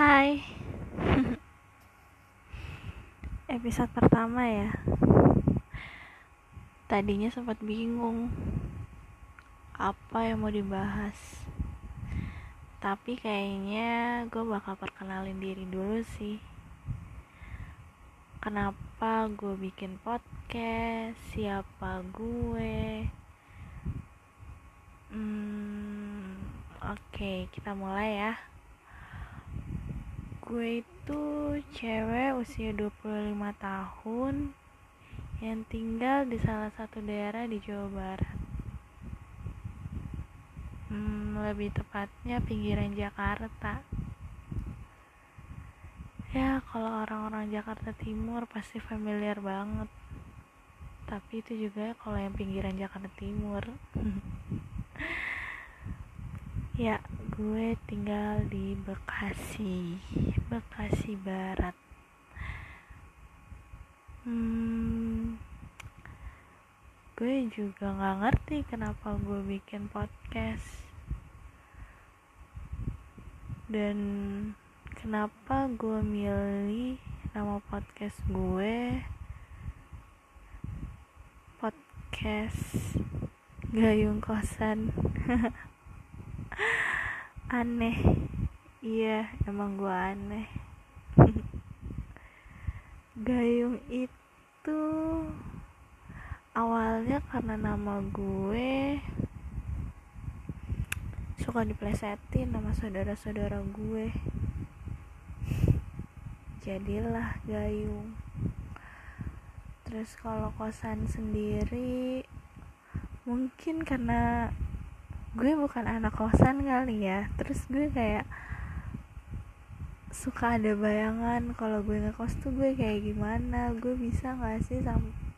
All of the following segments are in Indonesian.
Hai. Episode pertama ya. Tadinya sempat bingung Apa yang mau dibahas. Tapi kayaknya gue bakal perkenalin diri dulu sih. Kenapa gue bikin podcast? Siapa gue? Hmm, Oke, kita mulai ya gue itu cewek usia 25 tahun yang tinggal di salah satu daerah di Jawa Barat. Hmm, lebih tepatnya pinggiran Jakarta. Ya kalau orang-orang Jakarta Timur pasti familiar banget. Tapi itu juga kalau yang pinggiran Jakarta Timur. Ya gue tinggal di Bekasi Bekasi Barat. Hmm, gue juga nggak ngerti kenapa gue bikin podcast. Dan kenapa gue milih nama podcast gue? Podcast Gayung Kosan. Aneh iya emang gue aneh. Gayung itu awalnya karena nama gue suka diplesetin sama saudara-saudara gue. Jadilah gayung. Terus kalau kosan sendiri mungkin karena gue bukan anak kosan kali ya. Terus gue kayak suka ada bayangan kalau gue ngekos tuh gue kayak gimana? Gue bisa gak sih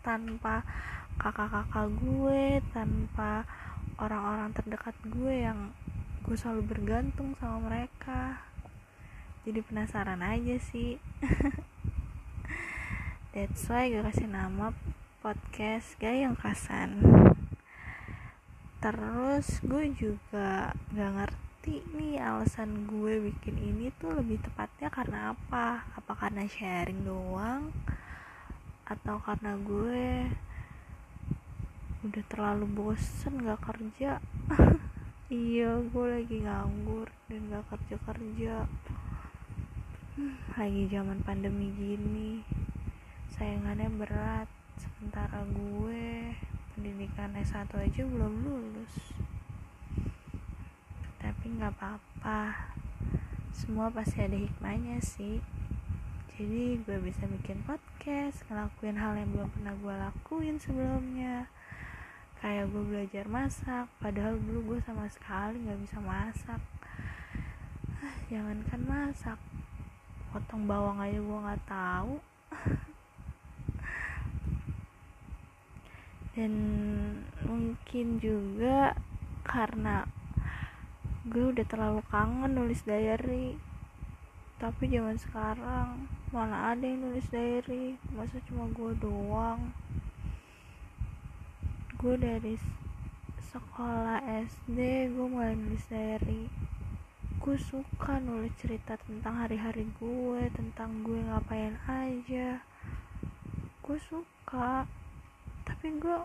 tanpa kakak-kakak gue tanpa orang-orang terdekat gue yang gue selalu bergantung sama mereka? Jadi penasaran aja sih. That's why gue kasih nama podcast Gayung Kasan. Terus gue juga gak ngerti nih alasan gue bikin ini tuh lebih tepatnya karena apa? Apa karena sharing doang? Atau karena gue udah terlalu bosen gak kerja? Iya gue lagi nganggur dan gak kerja kerja lagi zaman pandemi gini. Sayangannya berat sementara gue pendidikan S1 aja belum lulus nggak apa-apa. Semua pasti ada hikmahnya sih. Jadi gue bisa bikin podcast ngelakuin hal yang belum pernah gue lakuin sebelumnya. Kayak gue belajar masak padahal dulu gue sama sekali nggak bisa masak. Ah, jangankan masak potong bawang aja gue nggak tahu. Dan mungkin juga karena gue udah terlalu kangen nulis diary. Tapi zaman sekarang mana ada yang nulis diary? Masa cuma gue doang? Gue dari sekolah SD gue mulai nulis diary. Gue suka nulis cerita tentang hari-hari gue tentang gue ngapain aja. Gue suka. Tapi gue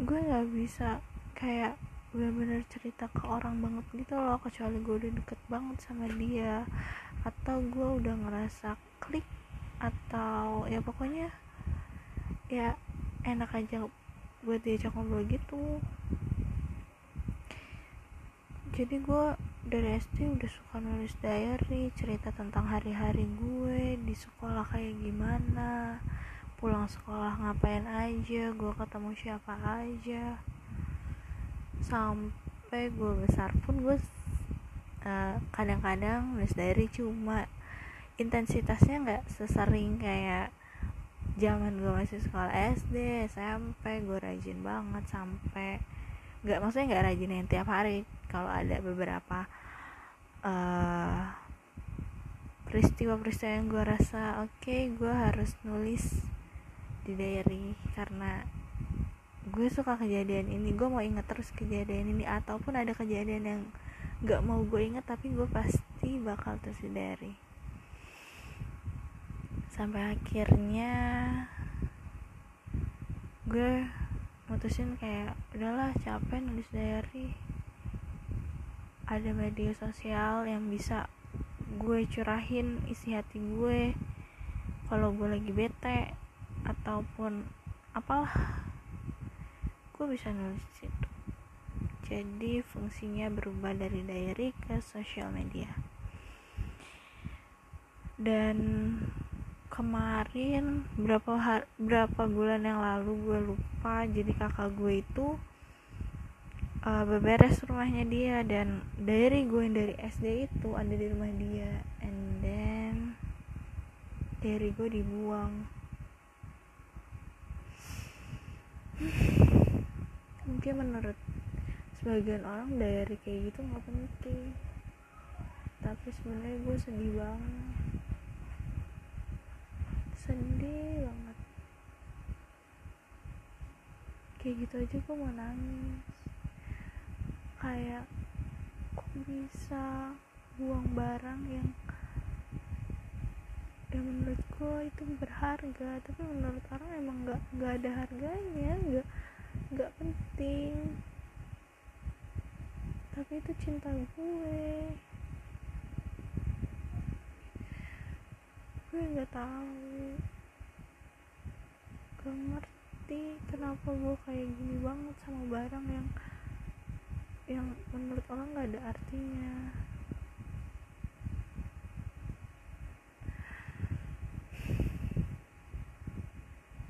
gue nggak bisa kayak bener-bener cerita ke orang banget gitu loh kecuali gue udah deket banget sama dia. Atau gue udah ngerasa klik atau ya pokoknya ya enak aja buat diajak ngobrol gitu. Jadi gue dari SD udah suka nulis diary cerita tentang hari-hari gue di sekolah kayak gimana pulang sekolah ngapain aja gue ketemu siapa aja sampai gue besar pun gue uh, kadang-kadang nulis diary cuma intensitasnya nggak sesering kayak zaman gue masih sekolah SD SMP gue rajin banget sampai nggak maksudnya nggak rajin yang tiap hari. Kalau ada beberapa uh, peristiwa-peristiwa yang gue rasa oke okay, gue harus nulis di diary karena gue suka kejadian ini gue mau inget terus kejadian ini ataupun ada kejadian yang gak mau gue inget tapi gue pasti bakal tersadari sampai akhirnya gue mutusin kayak udahlah capek nulis diary. Ada media sosial yang bisa gue curahin isi hati gue kalau gue lagi bete ataupun apalah gue bisa nulis situ jadi fungsinya berubah dari diary ke sosial media. Dan kemarin berapa hari, berapa bulan yang lalu gue lupa jadi kakak gue itu uh, beberes rumahnya dia dan dari gue yang dari SD itu ada di rumah dia. And then dari gue dibuang mungkin menurut sebagian orang dari kayak gitu nggak penting. Tapi sebenarnya gue sedih banget. Sedih banget. Kayak gitu aja gue mau nangis. Kayak kok bisa buang barang yang yang menurut gue itu berharga. Tapi menurut orang emang nggak nggak ada harganya nggak nggak penting. Tapi itu cinta gue. Gue nggak tahu. Gak ngerti kenapa gue kayak gini banget sama barang yang yang menurut orang nggak ada artinya.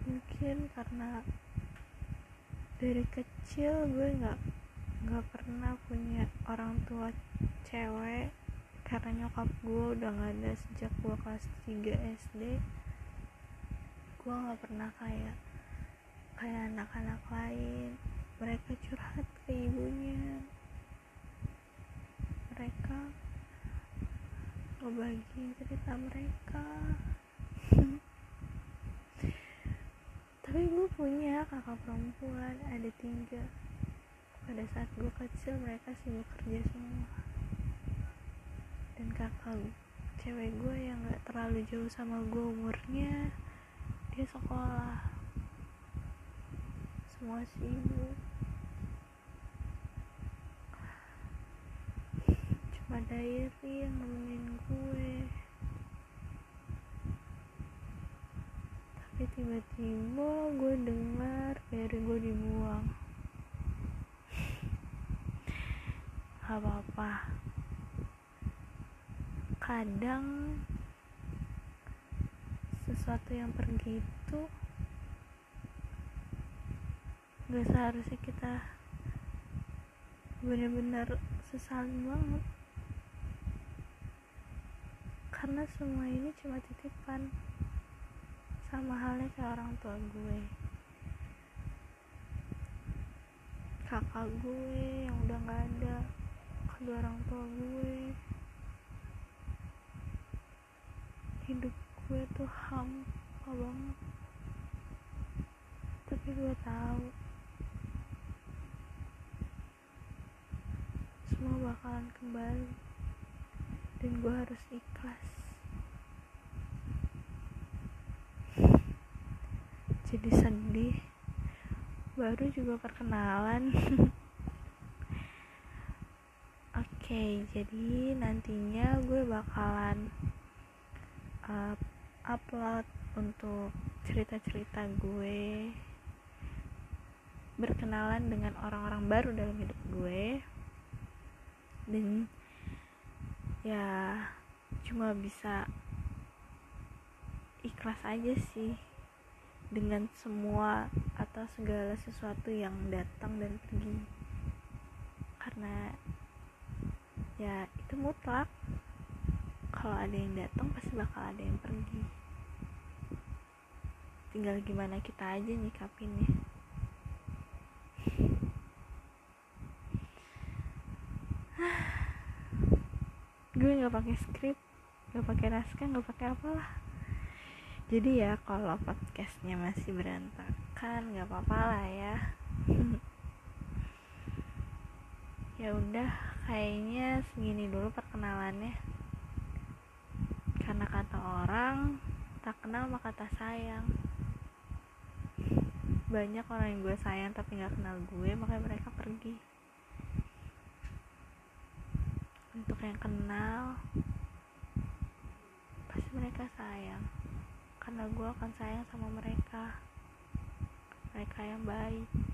Mungkin karena dari kecil gue nggak nggak pernah punya orang tua cewek. Karena nyokap gue udah nggak ada sejak gue kelas 3 SD gue nggak pernah kayak kayak anak-anak lain. Mereka curhat ke ibunya. Mereka ngebagi cerita mereka tapi gue punya kakak perempuan ada tiga. Pada saat gue kecil mereka sibuk kerja semua. Dan kakak cewek gue yang gak terlalu jauh sama gue umurnya dia sekolah. Semua sibuk. Cuma diary yang nemenin gue tapi tiba-tiba gue dengar dari gue dibuang. Apa-apa. Kadang sesuatu yang pergi itu gak seharusnya kita benar-benar sesalin banget. Karena semua ini cuma titipan sama halnya kayak orang tua gue. Kakak gue yang udah gak ada. Kedua orang tua gue. Hidup gue tuh hampa banget. Tapi gue tahu semua bakalan kembali. Dan gue harus ikhlas jadi sedih. Baru juga perkenalan. Oke okay, jadi nantinya gue bakalan uh, upload untuk cerita-cerita gue berkenalan dengan orang-orang baru dalam hidup gue. Dan ya cuma bisa ikhlas aja sih dengan semua atau segala sesuatu yang datang dan pergi. Karena ya itu mutlak. Kalau ada yang datang pasti bakal ada yang pergi. Tinggal gimana kita aja nyikapinnya gue nggak pakai skrip nggak pakai naskah nggak pakai apalah jadi ya kalau podcastnya masih berantakan nggak apa-apa lah ya. Ya udah kayaknya segini dulu perkenalannya. Karena kata orang tak kenal maka tak sayang. Banyak orang yang gue sayang tapi nggak kenal gue makanya mereka pergi. Untuk yang kenal pasti mereka sayang karena gue akan sayang sama mereka. Mereka yang baik